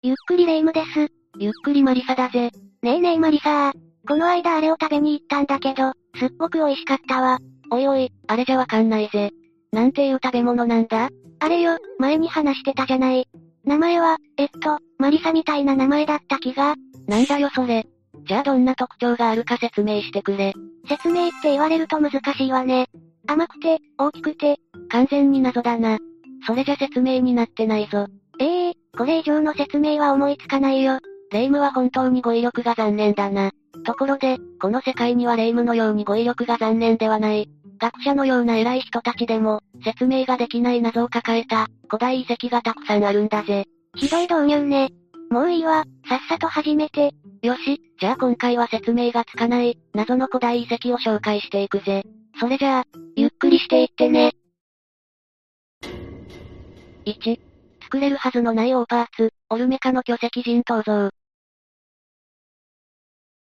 ゆっくりレ夢ムです。ゆっくりマリサだぜ。ねえねえマリサー。この間あれを食べに行ったんだけど、すっごく美味しかったわ。おいおい、あれじゃわかんないぜ。なんていう食べ物なんだ？あれよ、前に話してたじゃない。名前は、えっと、マリサみたいな名前だった気が。なんだよそれ。じゃあどんな特徴があるか説明してくれ。説明って言われると難しいわね。甘くて、大きくて、完全に謎だな。それじゃ説明になってないぞ。これ以上の説明は思いつかないよ。霊夢は本当に語彙力が残念だな。ところで、この世界には霊夢のように語彙力が残念ではない。学者のような偉い人たちでも、説明ができない謎を抱えた、古代遺跡がたくさんあるんだぜ。ひどい導入ね。もういいわ、さっさと始めて。よし、じゃあ今回は説明がつかない、謎の古代遺跡を紹介していくぜ。それじゃあ、ゆっくりしていってね。1、作れるはずのないオーパーツ、オルメカの巨石人頭像。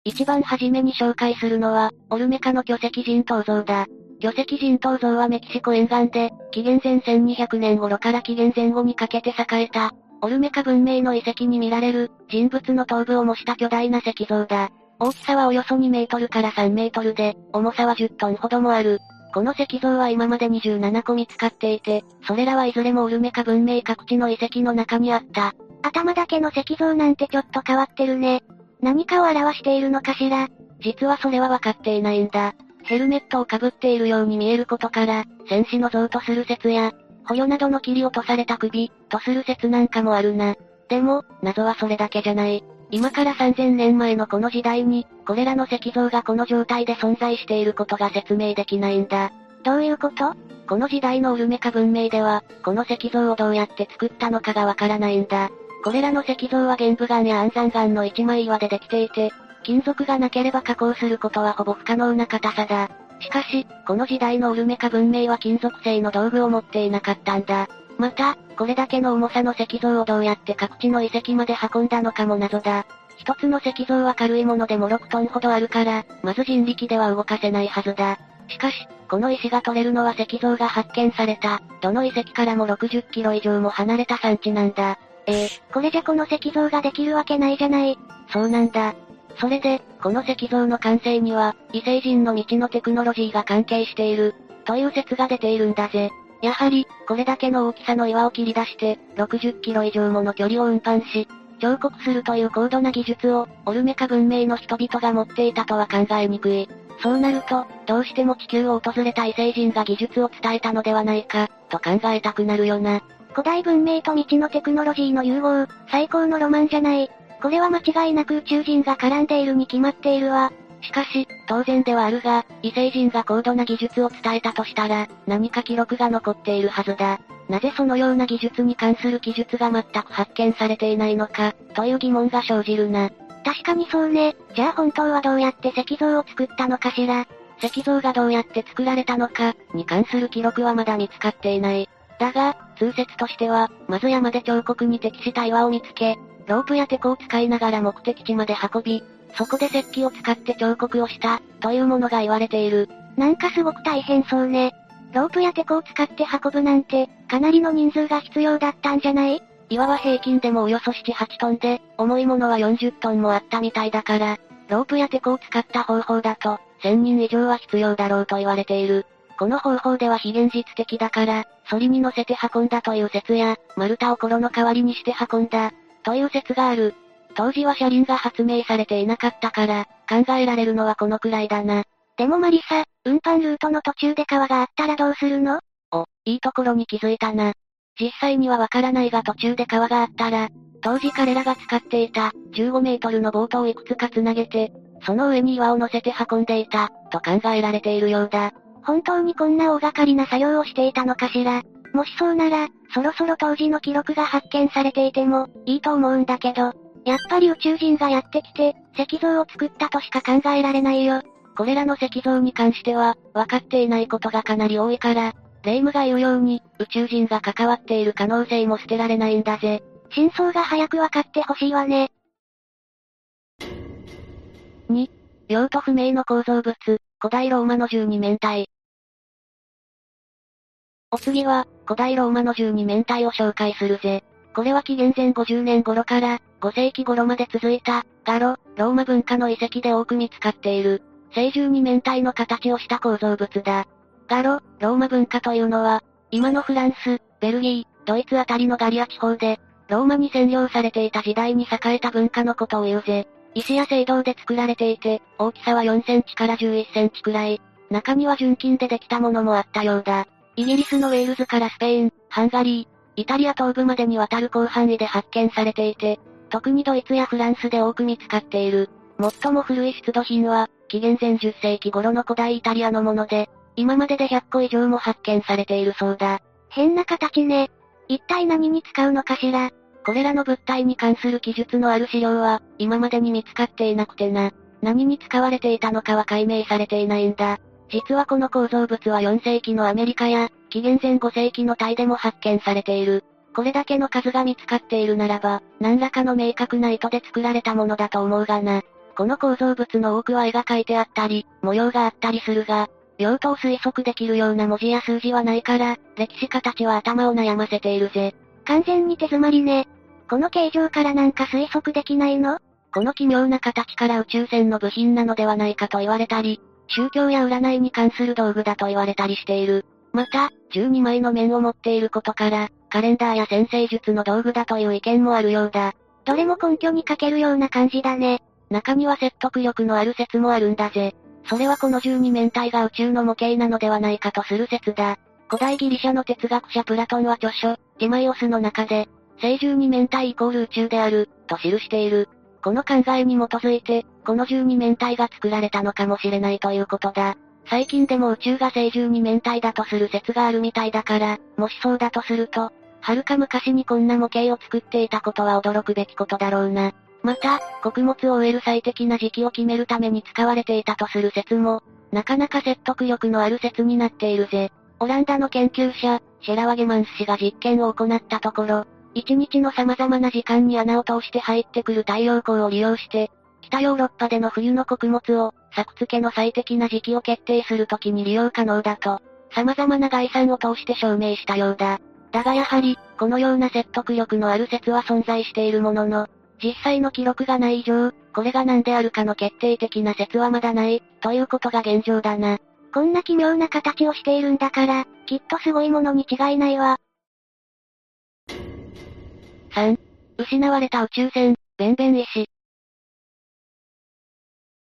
一番初めに紹介するのは、オルメカの巨石人頭像だ。巨石人頭像はメキシコ沿岸で、紀元前1200年頃から紀元前後にかけて栄えた、オルメカ文明の遺跡に見られる、人物の頭部を模した巨大な石像だ。大きさはおよそ2メートルから3メートルで、重さは10トンほどもある。この石像は今まで27個見つかっていて、それらはいずれもオルメカ文明各地の遺跡の中にあった。頭だけの石像なんてちょっと変わってるね。何かを表しているのかしら？実はそれは分かっていないんだ。ヘルメットをかぶっているように見えることから、戦士の像とする説や、捕虜などの切り落とされた首、とする説なんかもあるな。でも、謎はそれだけじゃない。今から3000年前のこの時代に、これらの石像がこの状態で存在していることが説明できないんだ。どういうこと？この時代のオルメカ文明では、この石像をどうやって作ったのかがわからないんだ。これらの石像は玄武岩や安山岩の一枚岩でできていて、金属がなければ加工することはほぼ不可能な硬さだ。しかし、この時代のオルメカ文明は金属製の道具を持っていなかったんだ。また、これだけの重さの石像をどうやって各地の遺跡まで運んだのかも謎だ。一つの石像は軽いものでも6トンほどあるから、まず人力では動かせないはずだ。しかし、この石が取れるのは石像が発見された、どの遺跡からも60キロ以上も離れた産地なんだ。えー、これじゃこの石像ができるわけないじゃない。そうなんだ。それで、この石像の完成には、異星人の未知のテクノロジーが関係している、という説が出ているんだぜ。やはり、これだけの大きさの岩を切り出して、60キロ以上もの距離を運搬し、彫刻するという高度な技術を、オルメカ文明の人々が持っていたとは考えにくい。そうなると、どうしても地球を訪れた異星人が技術を伝えたのではないか、と考えたくなるよな。古代文明と未知のテクノロジーの融合、最高のロマンじゃない。これは間違いなく宇宙人が絡んでいるに決まっているわ。しかし、当然ではあるが、異星人が高度な技術を伝えたとしたら、何か記録が残っているはずだ。なぜそのような技術に関する記述が全く発見されていないのか、という疑問が生じるな。確かにそうね。じゃあ本当はどうやって石像を作ったのかしら。石像がどうやって作られたのか、に関する記録はまだ見つかっていない。だが、通説としては、まず山で彫刻に適した岩を見つけ、ロープやテコを使いながら目的地まで運び、そこで石器を使って彫刻をした、というものが言われている。なんかすごく大変そうね。ロープやテコを使って運ぶなんて、かなりの人数が必要だったんじゃない？岩は平均でもおよそ7、8トンで、重いものは40トンもあったみたいだから、ロープやテコを使った方法だと、1000人以上は必要だろうと言われている。この方法では非現実的だから、ソリに乗せて運んだという説や、丸太をコロの代わりにして運んだ、という説がある。当時は車輪が発明されていなかったから、考えられるのはこのくらいだな。でもマリサ、運搬ルートの途中で川があったらどうするの？お、いいところに気づいたな。実際にはわからないが途中で川があったら、当時彼らが使っていた、15メートルのボートをいくつか繋げて、その上に岩を乗せて運んでいた、と考えられているようだ。本当にこんな大掛かりな作業をしていたのかしら？もしそうなら、そろそろ当時の記録が発見されていても、いいと思うんだけど、やっぱり宇宙人がやってきて、石像を作ったとしか考えられないよ。これらの石像に関しては、分かっていないことがかなり多いから、霊夢が言うように、宇宙人が関わっている可能性も捨てられないんだぜ。真相が早く分かってほしいわね。2、用途不明の構造物、古代ローマの十二面体。お次は、古代ローマの十二面体を紹介するぜ。これは紀元前50年頃から、5世紀頃まで続いた、ガロ、ローマ文化の遺跡で多く見つかっている、聖十二面体の形をした構造物だ。ガロ、ローマ文化というのは、今のフランス、ベルギー、ドイツあたりのガリア地方で、ローマに占領されていた時代に栄えた文化のことを言うぜ。石や青銅で作られていて、大きさは4センチから11センチくらい。中には純金でできたものもあったようだ。イギリスのウェールズからスペイン、ハンガリー、イタリア東部までにわたる広範囲で発見されていて、特にドイツやフランスで多く見つかっている。最も古い出土品は、紀元前10世紀頃の古代イタリアのもので、今までで100個以上も発見されているそうだ。変な形ね。一体何に使うのかしらこれらの物体に関する記述のある資料は、今までに見つかっていなくてな。何に使われていたのかは解明されていないんだ。実はこの構造物は4世紀のアメリカや、紀元前5世紀のタイでも発見されている。これだけの数が見つかっているならば、何らかの明確な意図で作られたものだと思うがな。この構造物の多くは絵が描いてあったり、模様があったりするが、用途を推測できるような文字や数字はないから、歴史家たちは頭を悩ませているぜ。完全に手詰まりね。この形状からなんか推測できないの？この奇妙な形から宇宙船の部品なのではないかと言われたり、宗教や占いに関する道具だと言われたりしている。また、12枚の面を持っていることから、カレンダーや先生術の道具だという意見もあるようだ。どれも根拠に欠けるような感じだね。中には説得力のある説もあるんだぜ。それはこの12面体が宇宙の模型なのではないかとする説だ。古代ギリシャの哲学者プラトンは著書、ティマイオスの中で、聖12面体イコール宇宙である、と記している。この考えに基づいて、この12面体が作られたのかもしれないということだ。最近でも宇宙が聖12面体だとする説があるみたいだから、もしそうだとすると、はるか昔にこんな模型を作っていたことは驚くべきことだろうな。また、穀物を植える最適な時期を決めるために使われていたとする説も、なかなか説得力のある説になっているぜ。オランダの研究者、シェラワゲマンス氏が実験を行ったところ、一日の様々な時間に穴を通して入ってくる太陽光を利用して、北ヨーロッパでの冬の穀物を、作付けの最適な時期を決定するときに利用可能だと、様々な概算を通して証明したようだ。だがやはり、このような説得力のある説は存在しているものの、実際の記録がない以上、これが何であるかの決定的な説はまだない、ということが現状だな。こんな奇妙な形をしているんだから、きっとすごいものに違いないわ。3、失われた宇宙船、ベンベン石。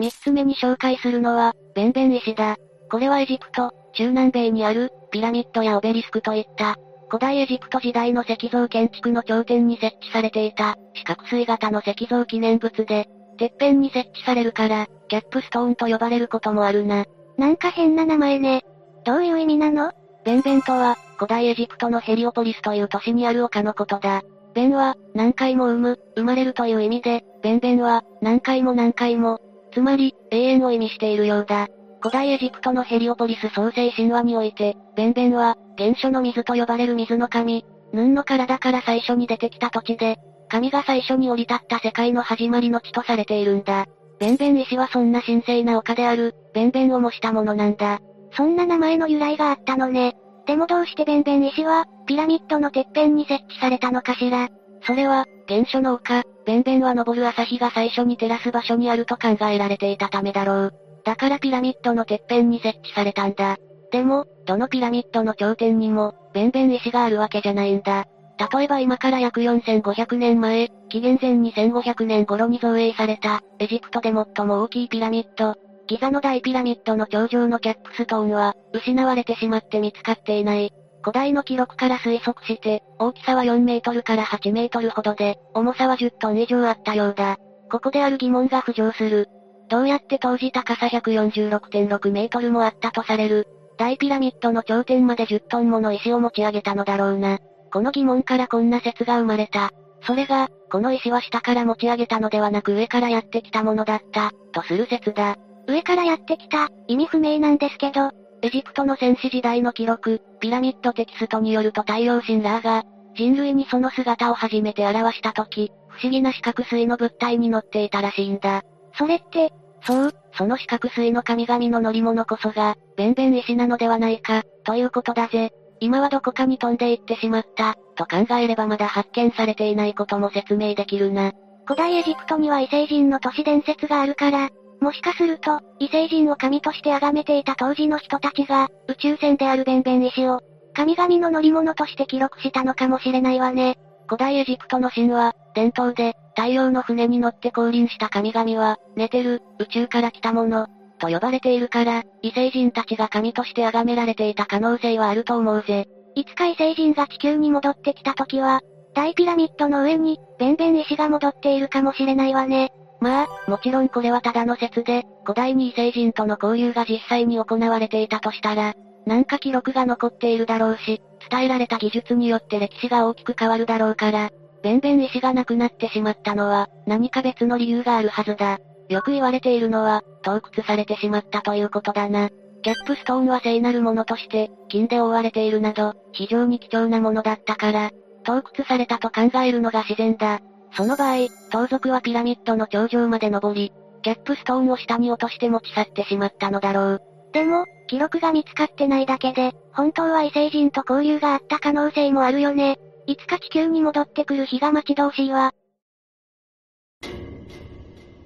三つ目に紹介するのは、ベンベン石だ。これはエジプト、中南米にある、ピラミッドやオベリスクといった、古代エジプト時代の石像建築の頂点に設置されていた、四角錐型の石像記念物で、てっぺんに設置されるから、キャップストーンと呼ばれることもあるな。なんか変な名前ね。どういう意味なの？ベンベンとは、古代エジプトのヘリオポリスという都市にある丘のことだ。ベンは、何回も産む、生まれるという意味で、ベンベンは、何回も何回も、つまり、永遠を意味しているようだ。古代エジプトのヘリオポリス創世神話において、ベンベンは、原初の水と呼ばれる水の神、ヌンの体から最初に出てきた土地で、神が最初に降り立った世界の始まりの地とされているんだ。ベンベン石はそんな神聖な丘である、ベンベンを模したものなんだ。そんな名前の由来があったのね。でもどうしてベンベン石は、ピラミッドのてっぺんに設置されたのかしら。それは、原初の丘、ベンベンは昇る朝日が最初に照らす場所にあると考えられていたためだろう。だからピラミッドのてっぺんに設置されたんだ。でも、どのピラミッドの頂点にも、ベンベン石があるわけじゃないんだ。例えば今から約4500年前、紀元前2500年頃に造営された、エジプトで最も大きいピラミッド、ギザの大ピラミッドの頂上のキャップストーンは、失われてしまって見つかっていない。古代の記録から推測して、大きさは4メートルから8メートルほどで、重さは10トン以上あったようだ。ここである疑問が浮上する。どうやって当時高さ146.6メートルもあったとされる、大ピラミッドの頂点まで10トンもの石を持ち上げたのだろうな。この疑問からこんな説が生まれた。それが、この石は下から持ち上げたのではなく上からやってきたものだった、とする説だ。上からやってきた、意味不明なんですけど、エジプトの戦士時代の記録、ピラミッドテキストによると太陽神ラーが、人類にその姿を初めて表した時、不思議な四角錐の物体に乗っていたらしいんだ。それって、そう、その四角錐の神々の乗り物こそが、ベンベン石なのではないか、ということだぜ。今はどこかに飛んで行ってしまった、と考えればまだ発見されていないことも説明できるな。古代エジプトには異星人の都市伝説があるから、もしかすると、異星人を神として崇めていた当時の人たちが、宇宙船であるベンベン石を、神々の乗り物として記録したのかもしれないわね。古代エジプトの神話、伝統で、太陽の船に乗って降臨した神々は、寝てる、宇宙から来たもの、と呼ばれているから、異星人たちが神として崇められていた可能性はあると思うぜ。いつか異星人が地球に戻ってきた時は、大ピラミッドの上に、ベンベン石が戻っているかもしれないわね。まあ、もちろんこれはただの説で、古代に異星人との交流が実際に行われていたとしたら、なんか記録が残っているだろうし、伝えられた技術によって歴史が大きく変わるだろうから、ベンベン石がなくなってしまったのは、何か別の理由があるはずだ。よく言われているのは、洞窟されてしまったということだな。キャップストーンは聖なるものとして、金で覆われているなど、非常に貴重なものだったから、洞窟されたと考えるのが自然だ。その場合、盗賊はピラミッドの頂上まで登り、キャップストーンを下に落として持ち去ってしまったのだろう。でも、記録が見つかってないだけで、本当は異星人と交流があった可能性もあるよね。いつか地球に戻ってくる日が待ち遠しいわ。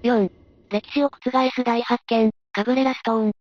4. 歴史を覆す大発見、カブレラストーン。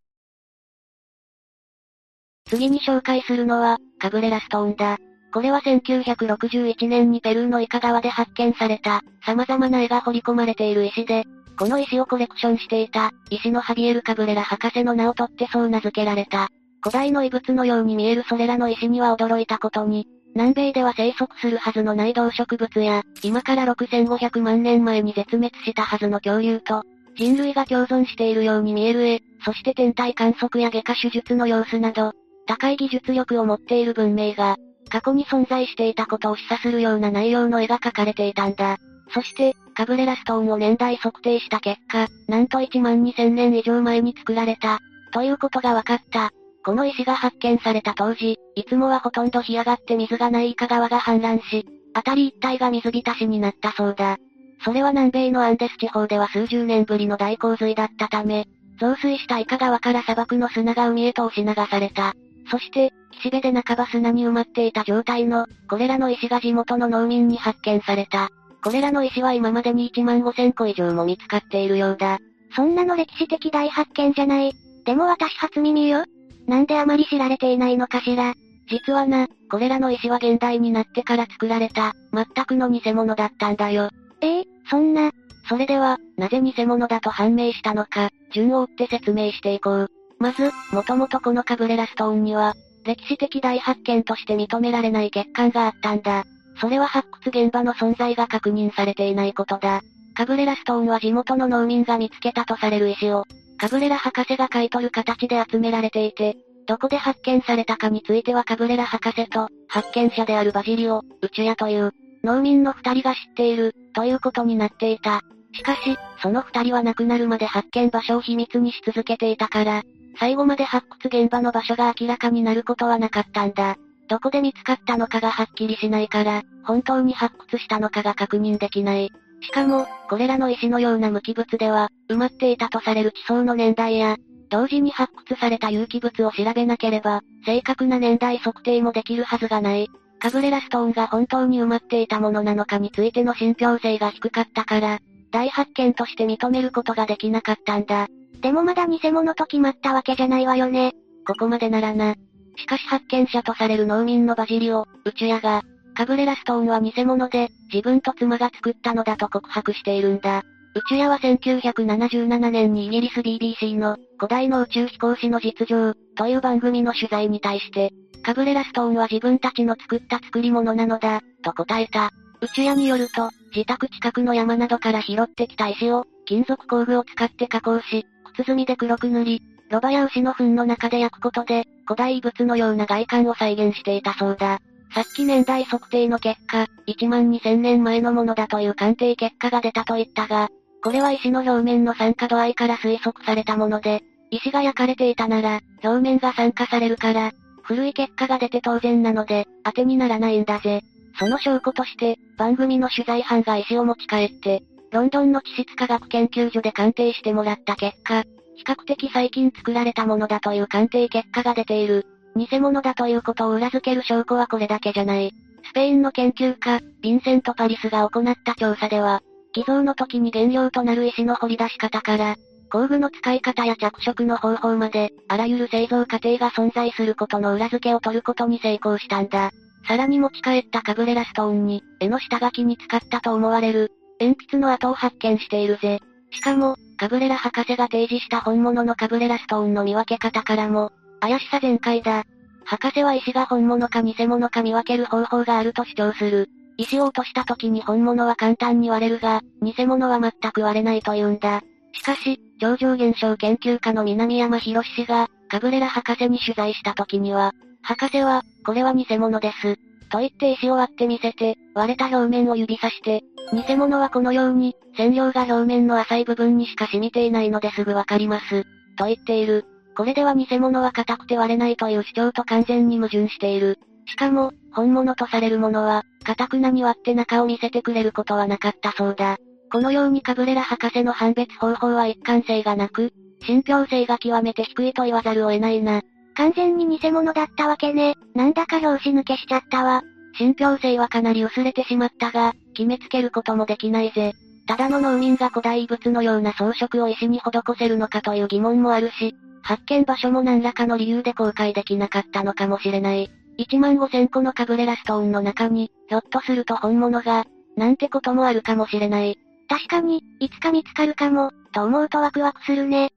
次に紹介するのは、カブレラストーンだ。これは1961年にペルーのイカ川で発見された、様々な絵が彫り込まれている石で、この石をコレクションしていた、石のハビエル・カブレラ博士の名を取ってそう名付けられた。古代の遺物のように見えるそれらの石には驚いたことに、南米では生息するはずのない動植物や、今から6500万年前に絶滅したはずの恐竜と、人類が共存しているように見える絵、そして天体観測や外科手術の様子など、高い技術力を持っている文明が、過去に存在していたことを示唆するような内容の絵が描かれていたんだ。そして、カブレラストーンを年代測定した結果、なんと1万2000年以上前に作られた、ということが分かった。この石が発見された当時、いつもはほとんど干上がって水がないイカ川が氾濫し、辺り一帯が水浸しになったそうだ。それは南米のアンデス地方では数十年ぶりの大洪水だったため、増水したイカ川から砂漠の砂が海へと押し流された。そして、岸辺で半ば砂に埋まっていた状態の、これらの石が地元の農民に発見された。これらの石は今までに1万5000個以上も見つかっているようだ。そんなの歴史的大発見じゃない。でも私初耳よ。なんであまり知られていないのかしら。実はな、これらの石は現代になってから作られた、全くの偽物だったんだよ。ええー、そんな。それでは、なぜ偽物だと判明したのか、順を追って説明していこう。まず、もともとこのカブレラストーンには、歴史的大発見として認められない欠陥があったんだ。それは発掘現場の存在が確認されていないことだ。カブレラストーンは地元の農民が見つけたとされる石を、カブレラ博士が買い取る形で集められていて、どこで発見されたかについてはカブレラ博士と、発見者であるバジリオ、宇宙屋という、農民の二人が知っている、ということになっていた。しかし、その二人は亡くなるまで発見場所を秘密にし続けていたから、最後まで発掘現場の場所が明らかになることはなかったんだ。どこで見つかったのかがはっきりしないから、本当に発掘したのかが確認できない。しかも、これらの石のような無機物では、埋まっていたとされる地層の年代や、同時に発掘された有機物を調べなければ、正確な年代測定もできるはずがない。カブレラストーンが本当に埋まっていたものなのかについての信憑性が低かったから、大発見として認めることができなかったんだ。でもまだ偽物と決まったわけじゃないわよね。ここまでならな。しかし発見者とされる農民のバジリオ、宇宙屋が、カブレラストーンは偽物で、自分と妻が作ったのだと告白しているんだ。宇宙屋は1977年にイギリス BBC の古代の宇宙飛行士の実情という番組の取材に対して、カブレラストーンは自分たちの作った作り物なのだ、と答えた。宇宙屋によると、自宅近くの山などから拾ってきた石を、金属工具を使って加工し、筒積みで黒く塗り、ロバや牛の糞の中で焼くことで、古代遺物のような外観を再現していたそうだ。さっき年代測定の結果、1万2000年前のものだという鑑定結果が出たと言ったが、これは石の表面の酸化度合いから推測されたもので、石が焼かれていたなら、表面が酸化されるから、古い結果が出て当然なので、当てにならないんだぜ。その証拠として、番組の取材班が石を持ち帰って、ロンドンの地質科学研究所で鑑定してもらった結果、比較的最近作られたものだという鑑定結果が出ている。偽物だということを裏付ける証拠はこれだけじゃない。スペインの研究家、ヴィンセント・パリスが行った調査では、偽造の時に原料となる石の掘り出し方から、工具の使い方や着色の方法まで、あらゆる製造過程が存在することの裏付けを取ることに成功したんだ。さらに持ち帰ったカブレラストーンに、絵の下書きに使ったと思われる、鉛筆の跡を発見しているぜ。しかも、カブレラ博士が提示した本物のカブレラストーンの見分け方からも、怪しさ全開だ。博士は石が本物か偽物か見分ける方法があると主張する。石を落とした時に本物は簡単に割れるが、偽物は全く割れないというんだ。しかし、超常現象研究家の南山博氏が、カブレラ博士に取材した時には、博士は、これは偽物です。と言って石を割ってみせて、割れた表面を指さして、偽物はこのように、染料が表面の浅い部分にしか染みていないのですぐわかります。と言っている。これでは偽物は硬くて割れないという主張と完全に矛盾している。しかも、本物とされるものは、硬くなに割って中を見せてくれることはなかったそうだ。このようにカブレラ博士の判別方法は一貫性がなく、信憑性が極めて低いと言わざるを得ないな。完全に偽物だったわけね。なんだか拍子抜けしちゃったわ。信憑性はかなり薄れてしまったが、決めつけることもできないぜ。ただの農民が古代遺物のような装飾を石に施せるのかという疑問もあるし、発見場所も何らかの理由で公開できなかったのかもしれない。1万5000個のカブレラストーンの中に、ひょっとすると本物が、なんてこともあるかもしれない。確かに、いつか見つかるかも、と思うとワクワクするね。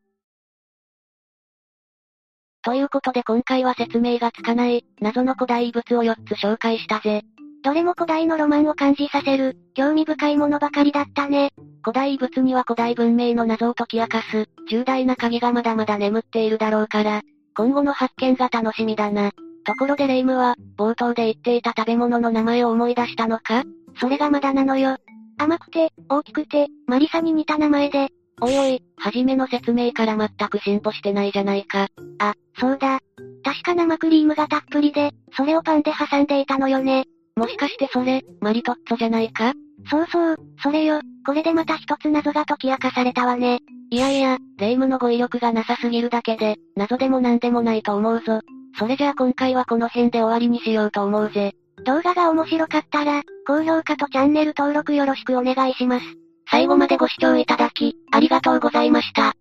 ということで今回は説明がつかない、謎の古代物を4つ紹介したぜ。どれも古代のロマンを感じさせる、興味深いものばかりだったね。古代物には古代文明の謎を解き明かす、重大な鍵がまだまだ眠っているだろうから、今後の発見が楽しみだな。ところでレイムは、冒頭で言っていた食べ物の名前を思い出したのか？それがまだなのよ。甘くて、大きくて、マリサに似た名前で。おいおい、はじめの説明から全く進歩してないじゃないか。あ、そうだ。確か生クリームがたっぷりで、それをパンで挟んでいたのよね。もしかしてそれ、マリトッツォじゃないか？そうそう、それよ。これでまた一つ謎が解き明かされたわね。いやいや、霊夢の語彙力がなさすぎるだけで、謎でも何でもないと思うぞ。それじゃあ今回はこの辺で終わりにしようと思うぜ。動画が面白かったら、高評価とチャンネル登録よろしくお願いします。最後までご視聴いただき、ありがとうございました。